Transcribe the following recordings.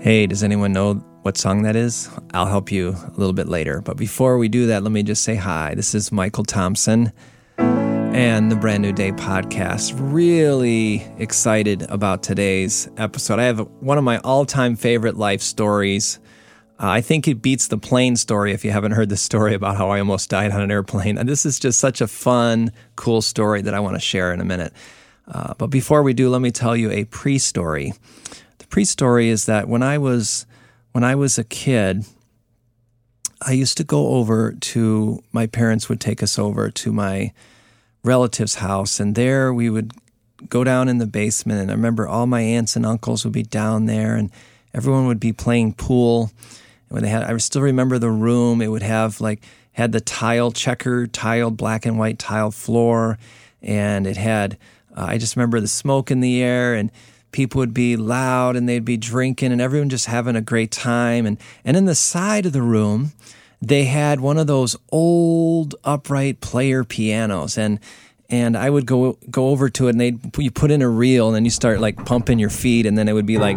Hey, does anyone know what song that is? I'll help you a little bit later. But before we do that, let me just say hi. This is Michael Thompson and the Brand New Day podcast. Really excited about today's episode. I have one of my all time favorite life stories. Uh, I think it beats the plane story if you haven't heard the story about how I almost died on an airplane. And this is just such a fun, cool story that I want to share in a minute. Uh, but before we do, let me tell you a pre story pre-story is that when I was when I was a kid, I used to go over to my parents would take us over to my relative's house, and there we would go down in the basement. And I remember all my aunts and uncles would be down there, and everyone would be playing pool. And when they had, I still remember the room. It would have like had the tile checker, tiled black and white tile floor, and it had. Uh, I just remember the smoke in the air, and people would be loud and they'd be drinking and everyone just having a great time. And, and in the side of the room, they had one of those old upright player pianos. And, and I would go go over to it and they you put in a reel and then you start like pumping your feet and then it would be like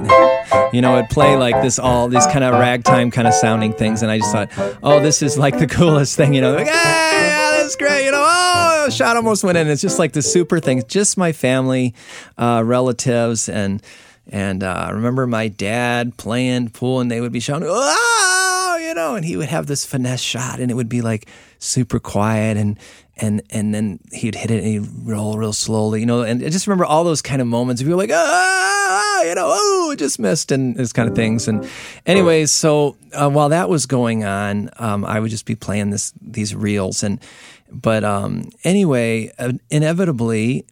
you know it'd play like this all these kind of ragtime kind of sounding things and I just thought oh this is like the coolest thing you know like hey, yeah that's great you know oh shot almost went in. It's just like the super thing just my family uh, relatives and and uh, I remember my dad playing pool and they would be shouting oh you know and he would have this finesse shot and it would be like super quiet and and and then he'd hit it and he'd roll real slowly, you know. And I just remember all those kind of moments. Of people like, ah, you know, oh, just missed, and this kind of things. And anyways, so uh, while that was going on, um, I would just be playing this these reels, and but um, anyway, uh, inevitably.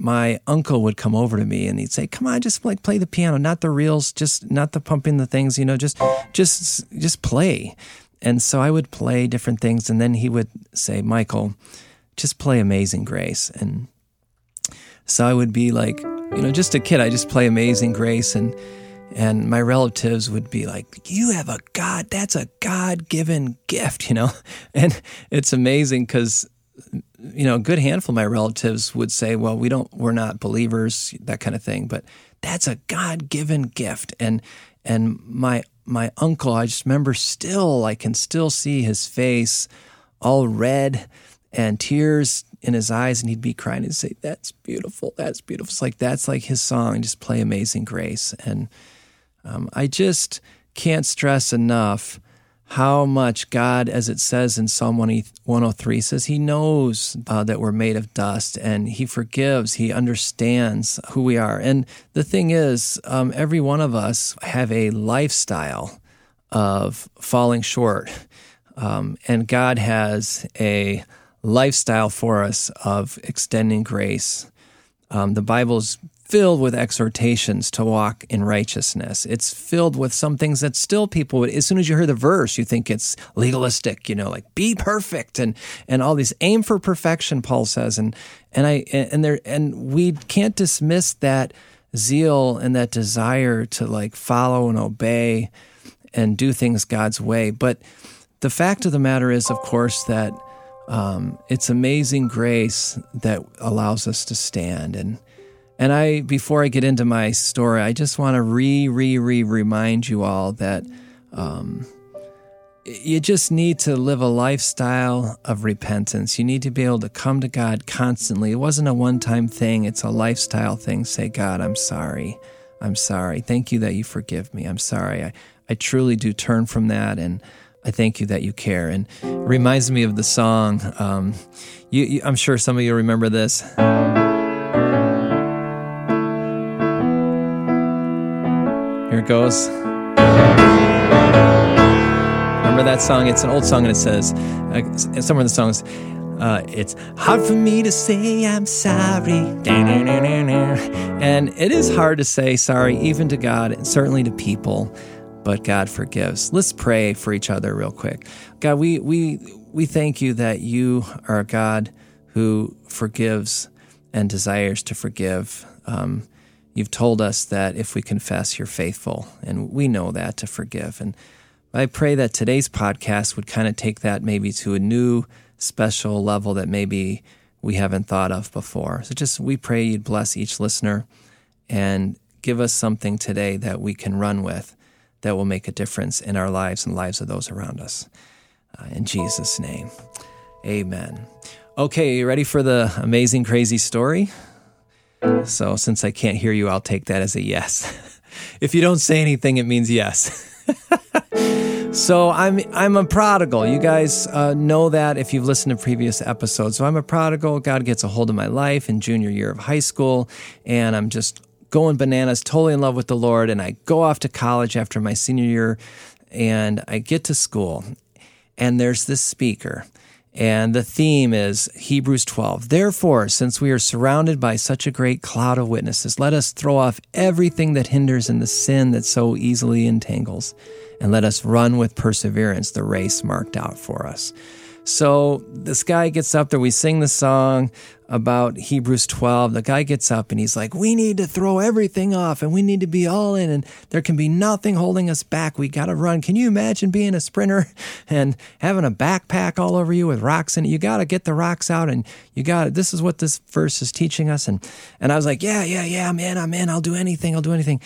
My uncle would come over to me and he'd say, "Come on, just like play the piano, not the reels, just not the pumping the things, you know, just just just play." And so I would play different things, and then he would say, "Michael, just play Amazing Grace. And so I would be like, you know, just a kid, I just play Amazing Grace and and my relatives would be like, "You have a God, that's a God-given gift," you know. And it's amazing cuz you know, a good handful of my relatives would say, "Well, we don't we're not believers, that kind of thing, but that's a God-given gift." And and my my uncle, I just remember still I can still see his face all red and tears in his eyes and he'd be crying. And say that's beautiful that's beautiful. It's like that's like his song just play amazing grace. And um, i just can't stress enough how much god as it says in psalm 103 says he knows uh, that we're made of dust and he forgives he understands who we are. And the thing is um, every one of us have a lifestyle of falling short. Um, and god has a lifestyle for us of extending grace. Um, the Bible's filled with exhortations to walk in righteousness. It's filled with some things that still people would, as soon as you hear the verse, you think it's legalistic, you know, like be perfect and, and all these aim for perfection, Paul says. And, and I, and there, and we can't dismiss that zeal and that desire to like follow and obey and do things God's way. But the fact of the matter is, of course, that um, it's amazing grace that allows us to stand. And and I, before I get into my story, I just want to re, re, re remind you all that um, you just need to live a lifestyle of repentance. You need to be able to come to God constantly. It wasn't a one time thing, it's a lifestyle thing. Say, God, I'm sorry. I'm sorry. Thank you that you forgive me. I'm sorry. I, I truly do turn from that and I thank you that you care. And it reminds me of the song. Um, you, you, I'm sure some of you remember this. Here it goes. Remember that song? It's an old song, and it says, uh, somewhere in the songs, uh, it's hard for me to say I'm sorry. And it is hard to say sorry, even to God, and certainly to people but God forgives. Let's pray for each other real quick. God, we we we thank you that you are a God who forgives and desires to forgive. Um, you've told us that if we confess, you're faithful, and we know that to forgive. And I pray that today's podcast would kind of take that maybe to a new special level that maybe we haven't thought of before. So just we pray you'd bless each listener and give us something today that we can run with that will make a difference in our lives and lives of those around us. Uh, in Jesus' name, amen. Okay, you ready for the amazing, crazy story? So, since I can't hear you, I'll take that as a yes. if you don't say anything, it means yes. so I'm I'm a prodigal. You guys uh, know that if you've listened to previous episodes. So I'm a prodigal. God gets a hold of my life in junior year of high school, and I'm just going bananas, totally in love with the Lord. And I go off to college after my senior year, and I get to school, and there's this speaker. And the theme is Hebrews 12. Therefore, since we are surrounded by such a great cloud of witnesses, let us throw off everything that hinders and the sin that so easily entangles, and let us run with perseverance the race marked out for us. So this guy gets up there. We sing the song about Hebrews 12. The guy gets up and he's like, We need to throw everything off and we need to be all in, and there can be nothing holding us back. We got to run. Can you imagine being a sprinter and having a backpack all over you with rocks in it? You got to get the rocks out and you got it. This is what this verse is teaching us. And, and I was like, Yeah, yeah, yeah, I'm in. I'm in. I'll do anything. I'll do anything.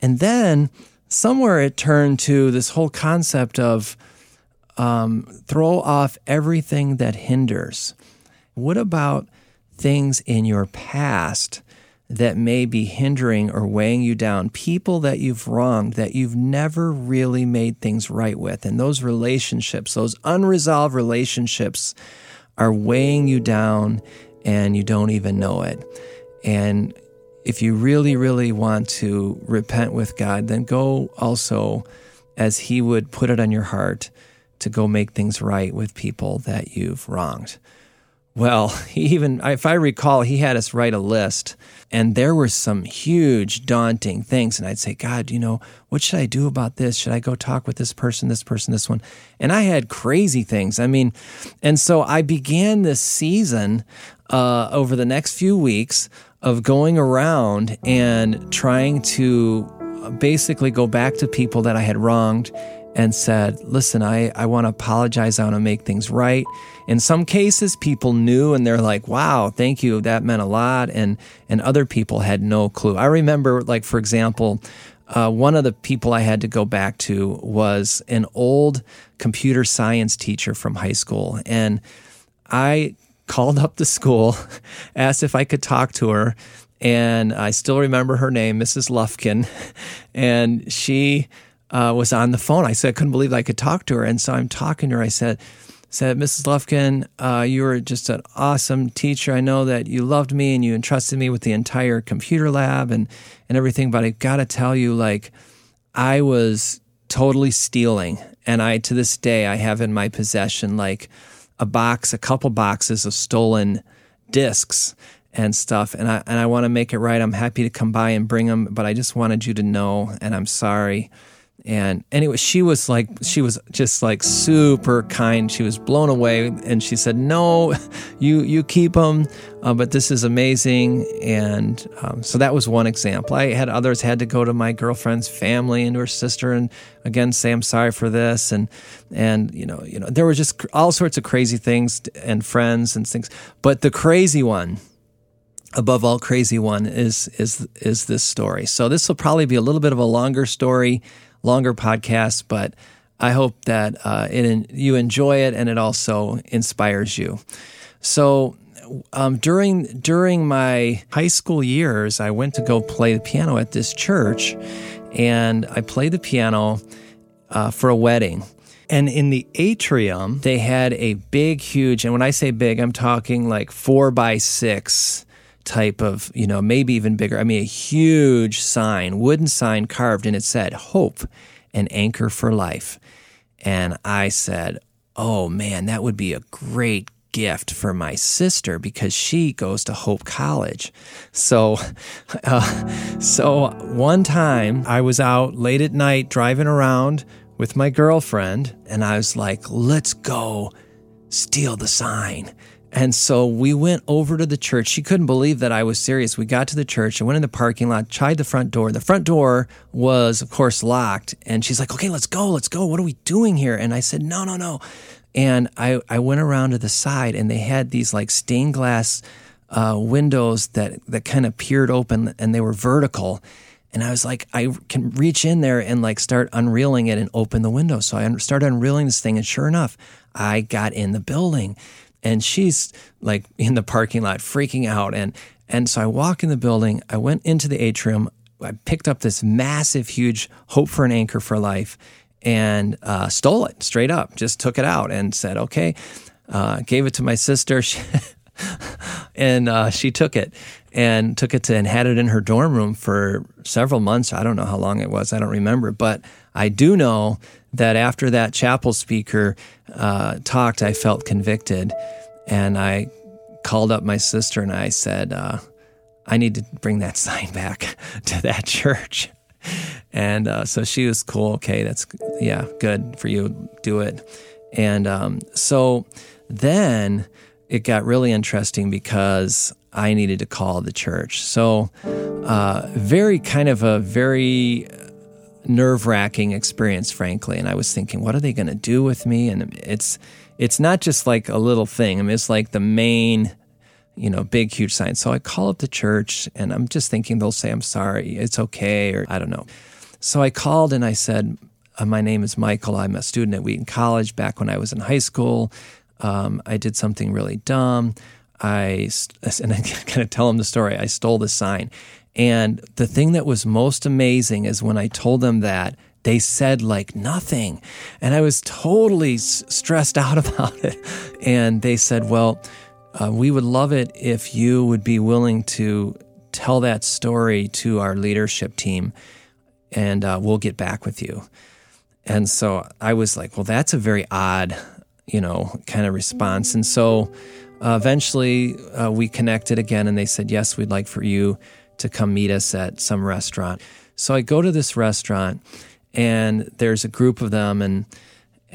And then somewhere it turned to this whole concept of, um, throw off everything that hinders. What about things in your past that may be hindering or weighing you down? People that you've wronged, that you've never really made things right with. And those relationships, those unresolved relationships, are weighing you down and you don't even know it. And if you really, really want to repent with God, then go also as He would put it on your heart to go make things right with people that you've wronged. Well, he even, if I recall, he had us write a list, and there were some huge, daunting things. And I'd say, God, you know, what should I do about this? Should I go talk with this person, this person, this one? And I had crazy things. I mean, and so I began this season uh, over the next few weeks of going around and trying to basically go back to people that I had wronged and said, Listen, I, I want to apologize. I want to make things right. In some cases, people knew and they're like, Wow, thank you. That meant a lot. And, and other people had no clue. I remember, like, for example, uh, one of the people I had to go back to was an old computer science teacher from high school. And I called up the school, asked if I could talk to her. And I still remember her name, Mrs. Lufkin. And she uh, was on the phone. I said I couldn't believe I could talk to her, and so I'm talking to her. I said, "said Mrs. Lufkin, uh, you were just an awesome teacher. I know that you loved me and you entrusted me with the entire computer lab and and everything. But I got to tell you, like, I was totally stealing, and I to this day I have in my possession like a box, a couple boxes of stolen discs." and stuff and I and I want to make it right. I'm happy to come by and bring them, but I just wanted you to know and I'm sorry. And anyway, she was like, she was just like super kind. She was blown away, and she said, "No, you you keep them, uh, but this is amazing." And um, so that was one example. I had others had to go to my girlfriend's family and to her sister, and again say, "I'm sorry for this," and and you know, you know, there were just all sorts of crazy things and friends and things. But the crazy one above all crazy one is is is this story. So this will probably be a little bit of a longer story longer podcast, but I hope that uh, it, you enjoy it and it also inspires you. So, um, during during my high school years, I went to go play the piano at this church, and I played the piano uh, for a wedding. And in the atrium, they had a big, huge, and when I say big, I'm talking like four by six type of, you know, maybe even bigger. I mean, a huge sign, wooden sign carved, and it said hope, an anchor for life. And I said, oh man, that would be a great gift for my sister because she goes to Hope College. So, uh, so one time I was out late at night driving around with my girlfriend, and I was like, let's go steal the sign. And so we went over to the church. She couldn't believe that I was serious. We got to the church and went in the parking lot, tried the front door. The front door was, of course, locked. And she's like, okay, let's go, let's go. What are we doing here? And I said, no, no, no. And I, I went around to the side and they had these like stained glass uh, windows that, that kind of peered open and they were vertical. And I was like, I can reach in there and like start unreeling it and open the window. So I started unreeling this thing. And sure enough, I got in the building and she's like in the parking lot freaking out. And, and so I walk in the building. I went into the atrium. I picked up this massive, huge Hope for an Anchor for Life and uh, stole it straight up. Just took it out and said, okay. Uh, gave it to my sister. She, and uh, she took it and took it to and had it in her dorm room for several months. I don't know how long it was. I don't remember, but I do know that after that chapel speaker uh, talked, I felt convicted, and I called up my sister and I said, uh, "I need to bring that sign back to that church." And uh, so she was cool. Okay, that's yeah, good for you. Do it. And um, so then it got really interesting because I needed to call the church. So, uh, very kind of a very nerve wracking experience, frankly. And I was thinking, what are they going to do with me? And it's it's not just like a little thing. I mean, it's like the main, you know, big huge sign. So I call up the church, and I'm just thinking they'll say I'm sorry, it's okay, or I don't know. So I called and I said, uh, my name is Michael. I'm a student at Wheaton College. Back when I was in high school, um, I did something really dumb. I and I kind of tell them the story. I stole the sign, and the thing that was most amazing is when I told them that they said like nothing, and I was totally stressed out about it. And they said, "Well, uh, we would love it if you would be willing to tell that story to our leadership team, and uh, we'll get back with you." And so I was like, "Well, that's a very odd." You know, kind of response. And so uh, eventually uh, we connected again and they said, yes, we'd like for you to come meet us at some restaurant. So I go to this restaurant and there's a group of them and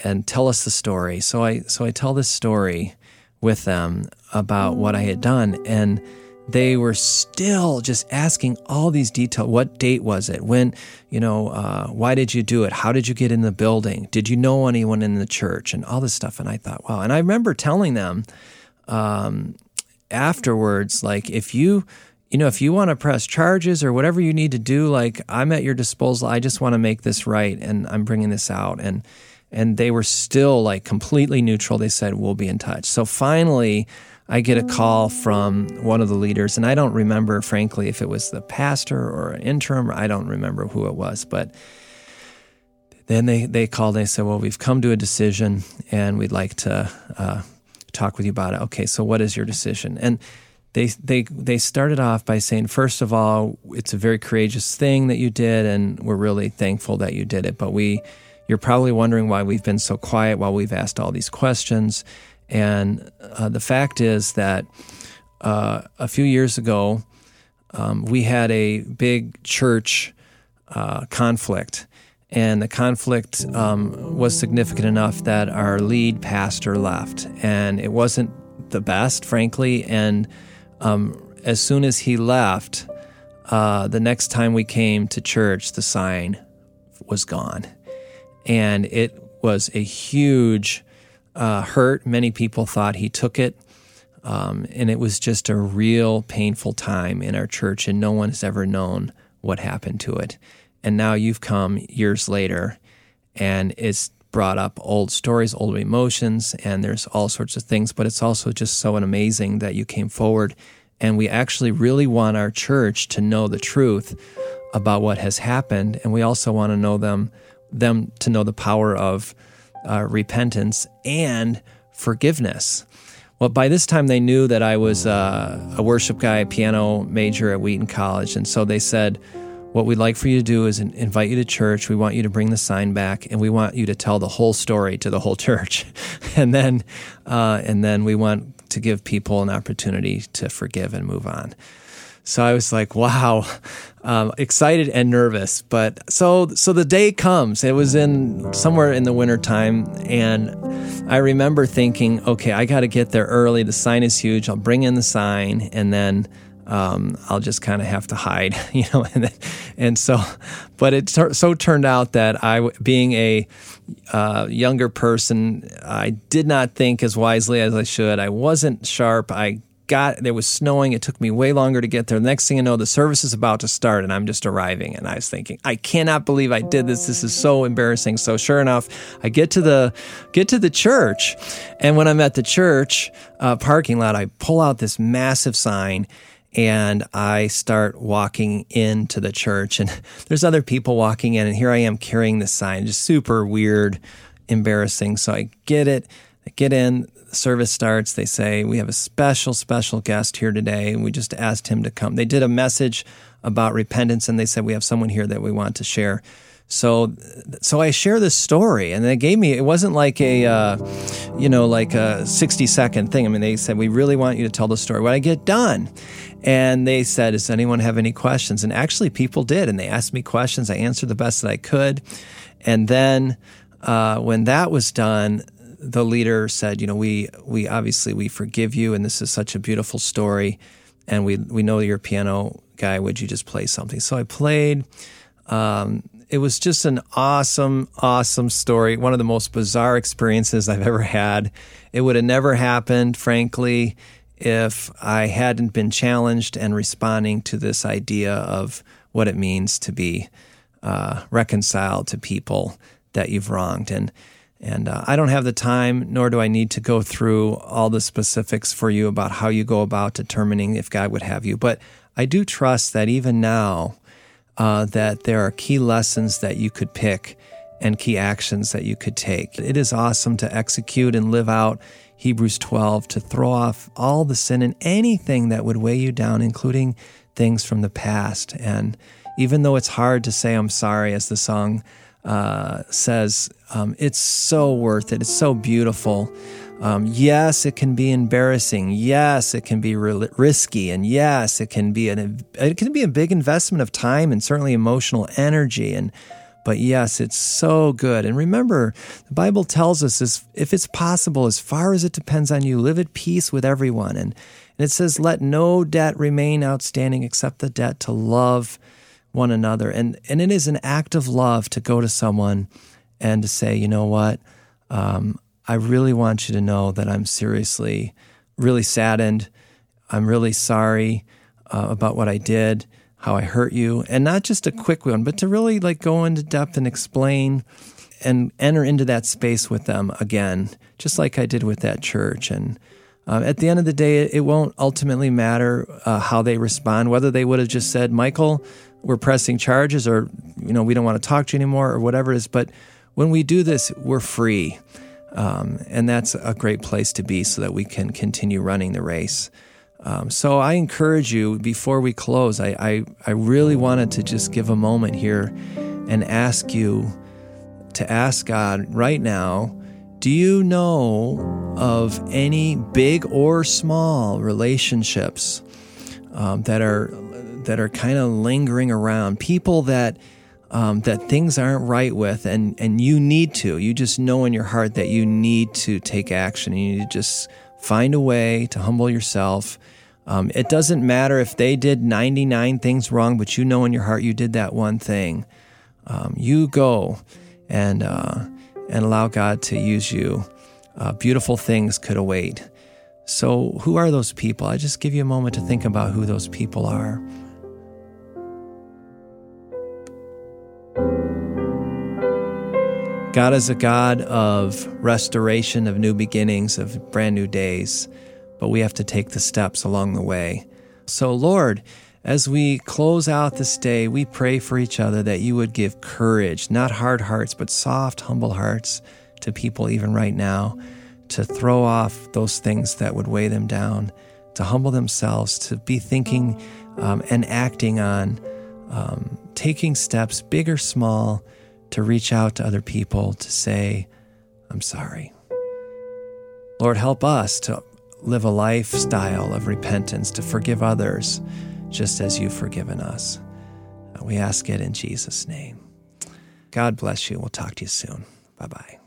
and tell us the story. So I so I tell this story with them about what I had done and they were still just asking all these details. What date was it? When, you know, uh, why did you do it? How did you get in the building? Did you know anyone in the church? And all this stuff. And I thought, wow. And I remember telling them um, afterwards, like, if you, you know, if you want to press charges or whatever you need to do, like, I'm at your disposal. I just want to make this right. And I'm bringing this out. And, and they were still like completely neutral. They said, we'll be in touch. So finally, I get a call from one of the leaders, and I don't remember, frankly, if it was the pastor or an interim, I don't remember who it was, but then they, they called and they said, Well, we've come to a decision and we'd like to uh, talk with you about it. Okay, so what is your decision? And they, they, they started off by saying, First of all, it's a very courageous thing that you did, and we're really thankful that you did it. But we, you're probably wondering why we've been so quiet while we've asked all these questions. And uh, the fact is that uh, a few years ago, um, we had a big church uh, conflict. And the conflict um, was significant enough that our lead pastor left. And it wasn't the best, frankly. And um, as soon as he left, uh, the next time we came to church, the sign was gone. And it was a huge uh, hurt. Many people thought he took it. Um, and it was just a real painful time in our church, and no one has ever known what happened to it. And now you've come years later, and it's brought up old stories, old emotions, and there's all sorts of things. But it's also just so amazing that you came forward. And we actually really want our church to know the truth about what has happened. And we also want to know them, them to know the power of uh, repentance and forgiveness. Well, by this time they knew that I was uh, a worship guy, piano major at Wheaton College, and so they said, "What we'd like for you to do is invite you to church. We want you to bring the sign back, and we want you to tell the whole story to the whole church, and then, uh, and then we want to give people an opportunity to forgive and move on." So I was like, wow, um, excited and nervous. But so so the day comes. It was in somewhere in the wintertime. And I remember thinking, okay, I got to get there early. The sign is huge. I'll bring in the sign and then um, I'll just kind of have to hide, you know. And, then, and so, but it so turned out that I, being a uh, younger person, I did not think as wisely as I should. I wasn't sharp. I got there was snowing. It took me way longer to get there. The next thing I know, the service is about to start, and I'm just arriving. And I was thinking, I cannot believe I did this. This is so embarrassing. So sure enough, I get to the get to the church, and when I'm at the church uh, parking lot, I pull out this massive sign and I start walking into the church, and there's other people walking in, and here I am carrying this sign, just super weird, embarrassing. So I get it, I get in, service starts. They say, We have a special, special guest here today, and we just asked him to come. They did a message about repentance, and they said, We have someone here that we want to share. So, so I share this story, and they gave me. It wasn't like a, uh, you know, like a sixty second thing. I mean, they said we really want you to tell the story. When I get done, and they said, Does anyone have any questions? And actually, people did. And they asked me questions. I answered the best that I could. And then uh, when that was done, the leader said, You know, we, we obviously we forgive you. And this is such a beautiful story. And we, we know you're a piano guy. Would you just play something? So I played. Um, it was just an awesome, awesome story. One of the most bizarre experiences I've ever had. It would have never happened, frankly, if I hadn't been challenged and responding to this idea of what it means to be uh, reconciled to people that you've wronged. And and uh, I don't have the time, nor do I need to go through all the specifics for you about how you go about determining if God would have you. But I do trust that even now, uh, that there are key lessons that you could pick and key actions that you could take. It is awesome to execute and live out Hebrews 12 to throw off all the sin and anything that would weigh you down, including things from the past. And even though it's hard to say, I'm sorry, as the song uh, says, um, it's so worth it. It's so beautiful. Um, yes, it can be embarrassing. Yes, it can be risky, and yes, it can be an it can be a big investment of time and certainly emotional energy. And but yes, it's so good. And remember, the Bible tells us is if it's possible, as far as it depends on you, live at peace with everyone. And, and it says, let no debt remain outstanding except the debt to love one another. And, and it is an act of love to go to someone and to say, you know what? Um, I really want you to know that I'm seriously, really saddened. I'm really sorry uh, about what I did how I hurt you, and not just a quick one, but to really like go into depth and explain and enter into that space with them again, just like I did with that church. And uh, at the end of the day, it won't ultimately matter uh, how they respond, whether they would have just said, Michael, we're pressing charges, or, you know, we don't want to talk to you anymore, or whatever it is. But when we do this, we're free. Um, and that's a great place to be so that we can continue running the race. Um, so I encourage you before we close, I, I, I really wanted to just give a moment here and ask you to ask God right now do you know of any big or small relationships um, that are that are kind of lingering around? People that um, that things aren't right with, and and you need to. You just know in your heart that you need to take action. You need to just Find a way to humble yourself. Um, it doesn't matter if they did 99 things wrong, but you know in your heart you did that one thing. Um, you go and uh, and allow God to use you. Uh, beautiful things could await. So, who are those people? I just give you a moment to think about who those people are. God is a God of restoration, of new beginnings, of brand new days, but we have to take the steps along the way. So, Lord, as we close out this day, we pray for each other that you would give courage, not hard hearts, but soft, humble hearts to people even right now, to throw off those things that would weigh them down, to humble themselves, to be thinking um, and acting on um, taking steps, big or small to reach out to other people to say, I'm sorry. Lord, help us to live a lifestyle of repentance, to forgive others just as you've forgiven us. Uh, we ask it in Jesus' name. God bless you. We'll talk to you soon. Bye bye.